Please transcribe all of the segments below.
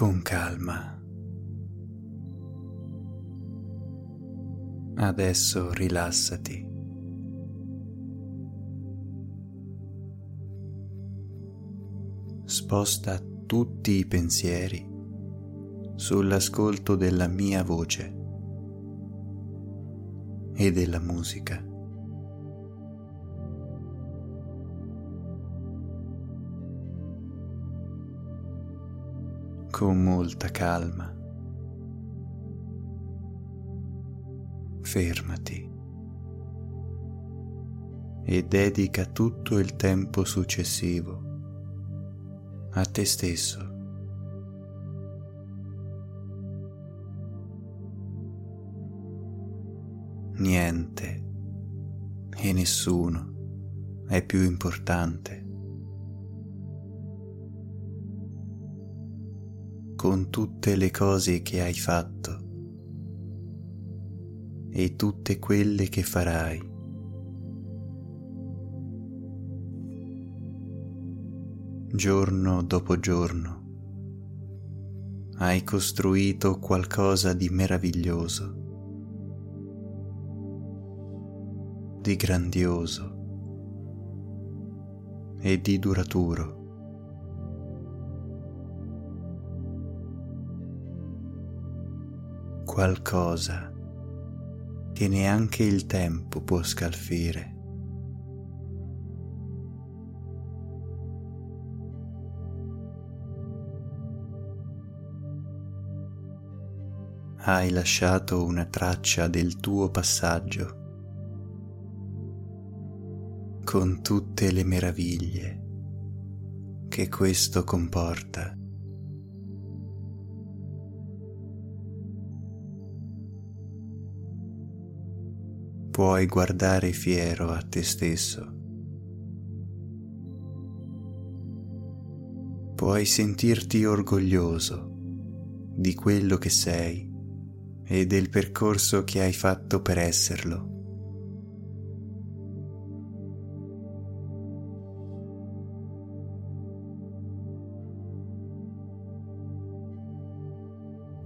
con calma. Adesso rilassati. Sposta tutti i pensieri sull'ascolto della mia voce e della musica. Con molta calma. Fermati e dedica tutto il tempo successivo a te stesso. Niente e nessuno è più importante. Con tutte le cose che hai fatto e tutte quelle che farai. giorno dopo giorno, hai costruito qualcosa di meraviglioso, di grandioso e di duraturo. Qualcosa che neanche il tempo può scalfire. hai lasciato una traccia del tuo passaggio con tutte le meraviglie che questo comporta. Puoi guardare fiero a te stesso. Puoi sentirti orgoglioso di quello che sei e del percorso che hai fatto per esserlo.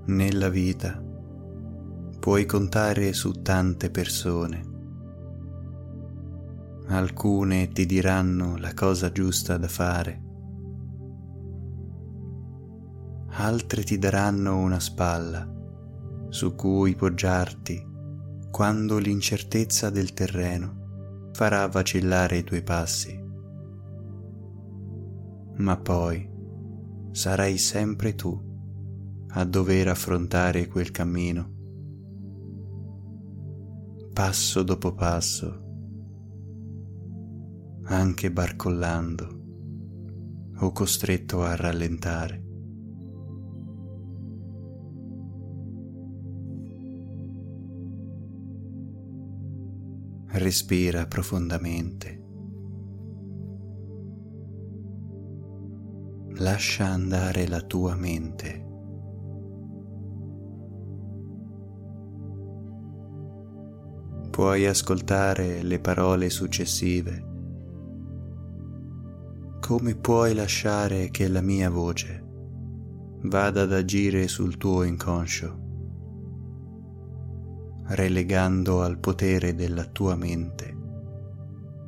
Nella vita puoi contare su tante persone. Alcune ti diranno la cosa giusta da fare, altre ti daranno una spalla su cui poggiarti quando l'incertezza del terreno farà vacillare i tuoi passi. Ma poi sarai sempre tu a dover affrontare quel cammino, passo dopo passo, anche barcollando o costretto a rallentare. respira profondamente. Lascia andare la tua mente. Puoi ascoltare le parole successive. Come puoi lasciare che la mia voce vada ad agire sul tuo inconscio? relegando al potere della tua mente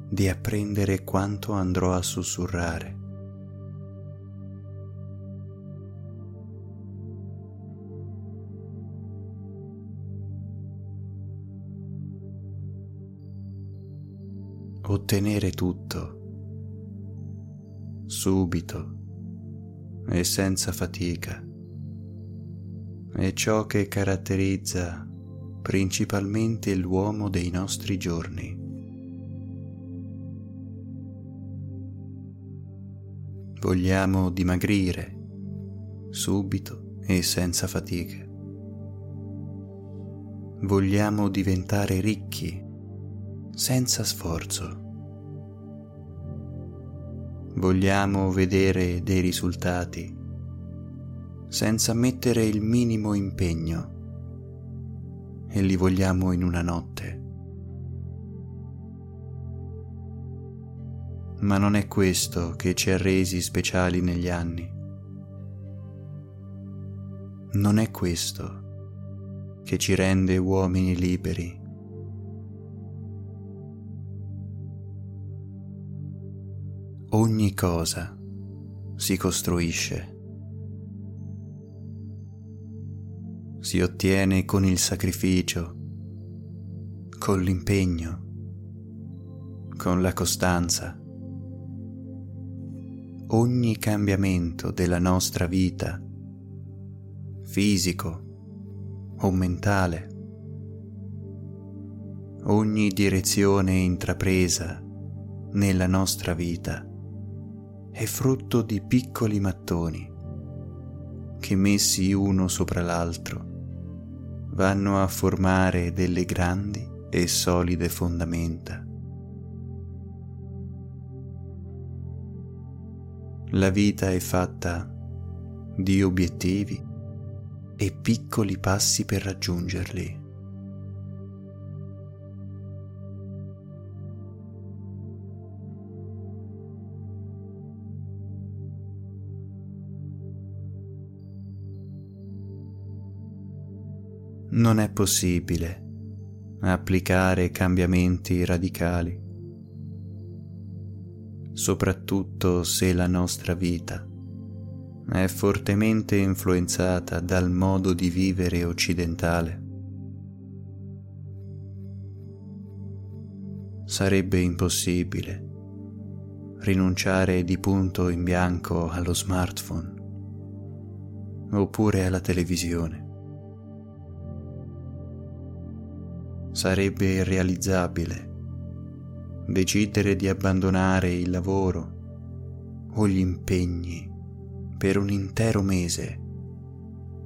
di apprendere quanto andrò a sussurrare. Ottenere tutto subito e senza fatica è ciò che caratterizza principalmente l'uomo dei nostri giorni. Vogliamo dimagrire subito e senza fatiche. Vogliamo diventare ricchi senza sforzo. Vogliamo vedere dei risultati senza mettere il minimo impegno e li vogliamo in una notte. Ma non è questo che ci ha resi speciali negli anni. non è questo che ci rende uomini liberi. Ogni cosa si costruisce, si ottiene con il sacrificio, con l'impegno, con la costanza. Ogni cambiamento della nostra vita, fisico, o mentale. Ogni direzione intrapresa nella nostra vita è frutto di piccoli mattoni che messi uno sopra l'altro vanno a formare delle grandi e solide fondamenta. La vita è fatta di obiettivi e piccoli passi per raggiungerli. Non è possibile applicare cambiamenti radicali, soprattutto se la nostra vita è fortemente influenzata dal modo di vivere occidentale. Sarebbe impossibile rinunciare di punto in bianco allo smartphone oppure alla televisione. Sarebbe irrealizzabile decidere di abbandonare il lavoro o gli impegni per un intero mese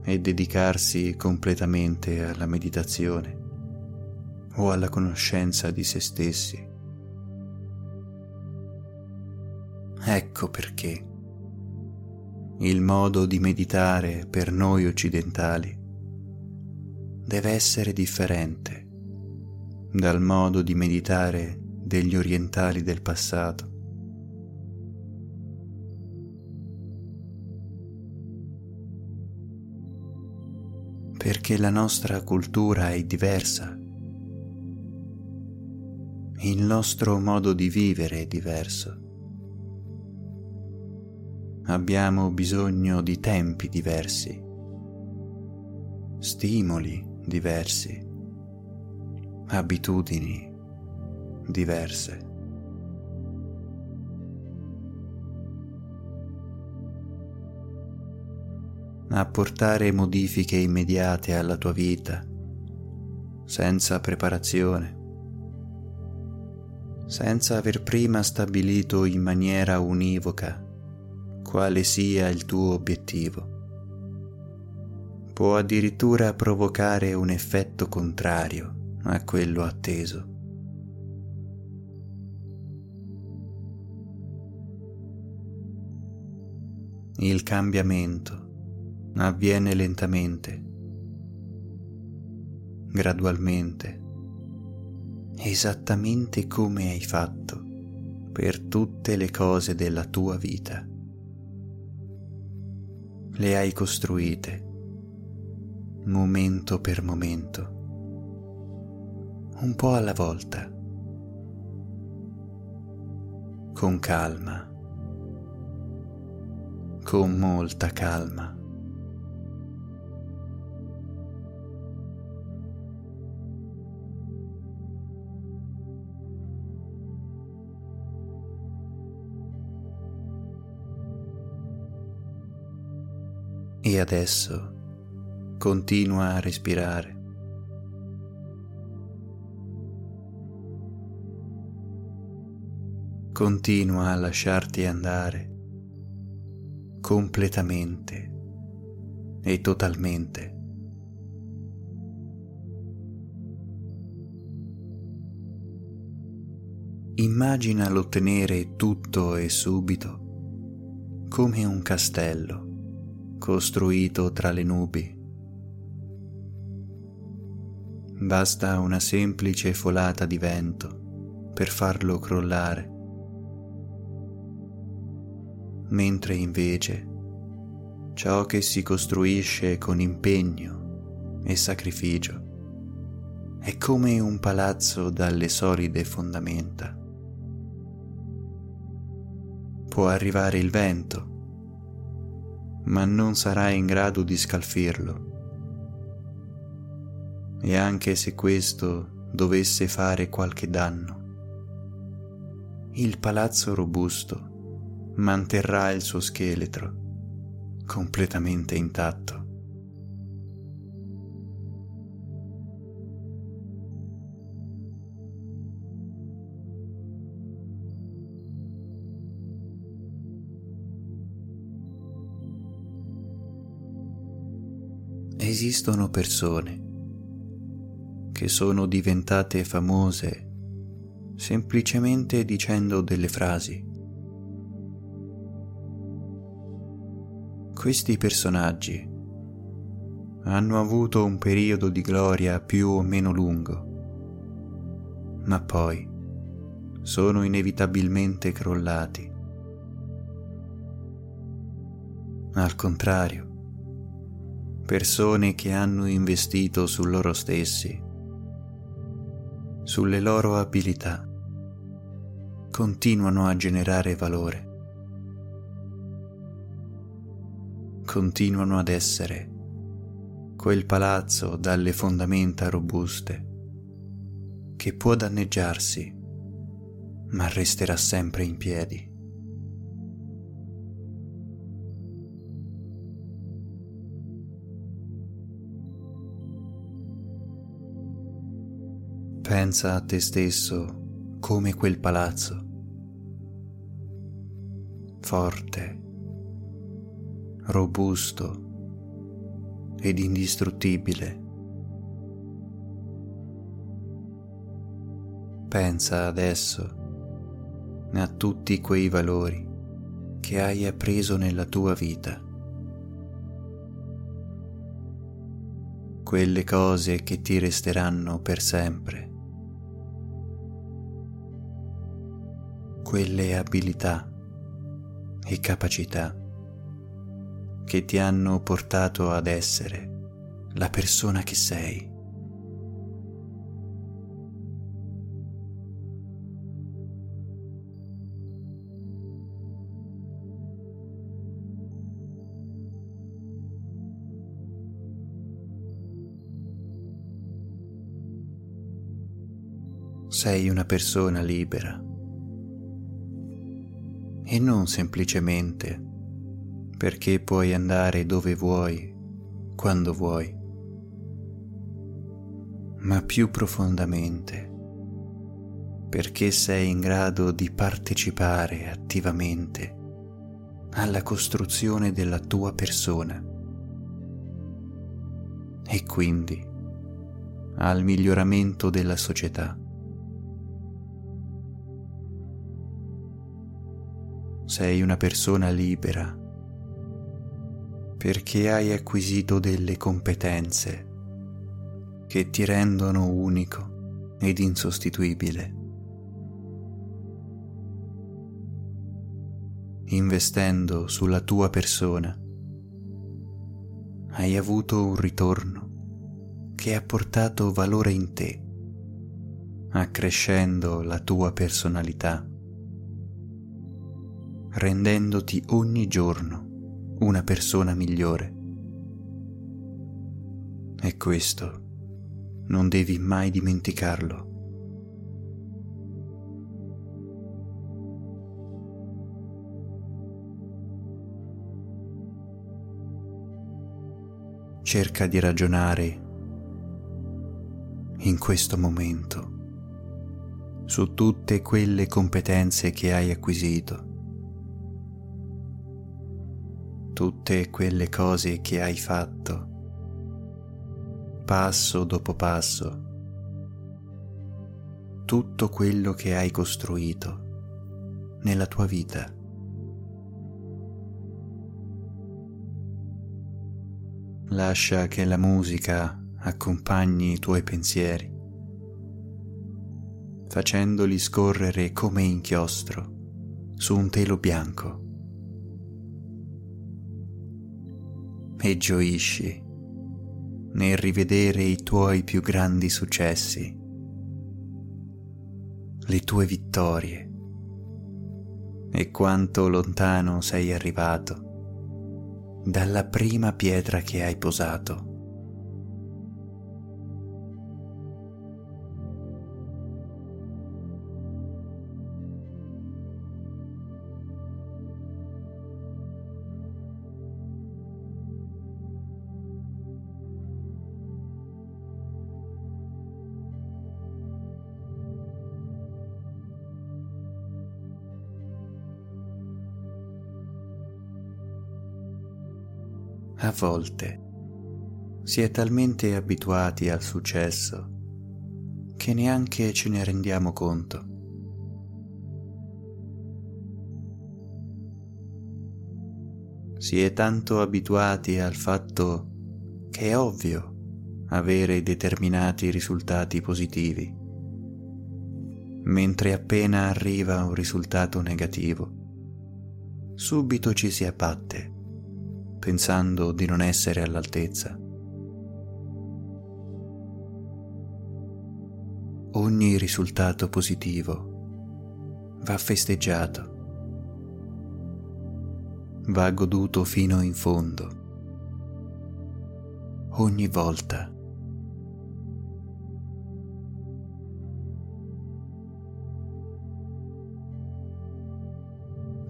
e dedicarsi completamente alla meditazione o alla conoscenza di se stessi. Ecco perché il modo di meditare per noi occidentali deve essere differente dal modo di meditare degli orientali del passato. perché la nostra cultura è diversa, il nostro modo di vivere è diverso. Abbiamo bisogno di tempi diversi, stimoli diversi, abitudini diverse. apportare modifiche immediate alla tua vita, senza preparazione, senza aver prima stabilito in maniera univoca quale sia il tuo obiettivo. Può addirittura provocare un effetto contrario a quello atteso. Il cambiamento avviene lentamente, gradualmente, esattamente come hai fatto per tutte le cose della tua vita. Le hai costruite momento per momento, un po' alla volta, con calma, con molta calma. E adesso continua a respirare. Continua a lasciarti andare completamente e totalmente. Immagina l'ottenere tutto e subito come un castello costruito tra le nubi. Basta una semplice folata di vento per farlo crollare, mentre invece ciò che si costruisce con impegno e sacrificio è come un palazzo dalle solide fondamenta. Può arrivare il vento, ma non sarà in grado di scalfirlo. E anche se questo dovesse fare qualche danno, il palazzo robusto manterrà il suo scheletro completamente intatto. Esistono persone che sono diventate famose semplicemente dicendo delle frasi. Questi personaggi hanno avuto un periodo di gloria più o meno lungo, ma poi sono inevitabilmente crollati. Al contrario, persone che hanno investito su loro stessi, sulle loro abilità, continuano a generare valore continuano ad essere quel palazzo dalle fondamenta robuste che può danneggiarsi ma resterà sempre in piedi. Pensa a te stesso come quel palazzo, forte, robusto ed indistruttibile. Pensa adesso a tutti quei valori che hai appreso nella tua vita. Quelle cose che ti resteranno per sempre. Quelle abilità e capacità che ti hanno portato ad essere la persona che sei. Sei una persona libera e non semplicemente perché puoi andare dove vuoi, quando vuoi, ma più profondamente, perché sei in grado di partecipare attivamente alla costruzione della tua persona e quindi al miglioramento della società. Sei una persona libera perché hai acquisito delle competenze che ti rendono unico ed insostituibile. Investendo sulla tua persona, hai avuto un ritorno che ha portato valore in te, accrescendo la tua personalità, rendendoti ogni giorno una persona migliore. E questo non devi mai dimenticarlo. Cerca di ragionare in questo momento su tutte quelle competenze che hai acquisito tutte quelle cose che hai fatto, passo dopo passo, tutto quello che hai costruito nella tua vita. Lascia che la musica accompagni i tuoi pensieri, facendoli scorrere come inchiostro su un telo bianco e gioisci nel rivedere i tuoi più grandi successi, le tue vittorie e quanto lontano sei arrivato dalla prima pietra che hai posato. A volte si è talmente abituati al successo che neanche ce ne rendiamo conto. Si è tanto abituati al fatto che è ovvio avere determinati risultati positivi, mentre appena arriva un risultato negativo, subito ci si abbatte pensando di non essere all'altezza. Ogni risultato positivo va festeggiato, va goduto fino in fondo, ogni volta.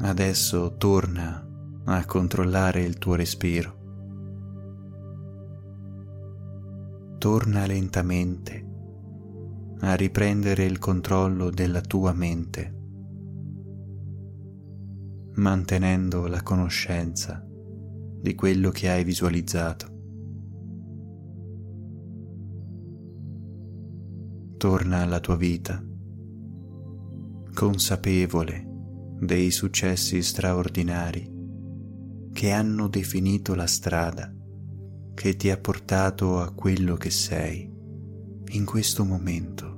Adesso torna a controllare il tuo respiro. Torna lentamente a riprendere il controllo della tua mente, mantenendo la conoscenza di quello che hai visualizzato. Torna alla tua vita, consapevole dei successi straordinari che hanno definito la strada che ti ha portato a quello che sei in questo momento.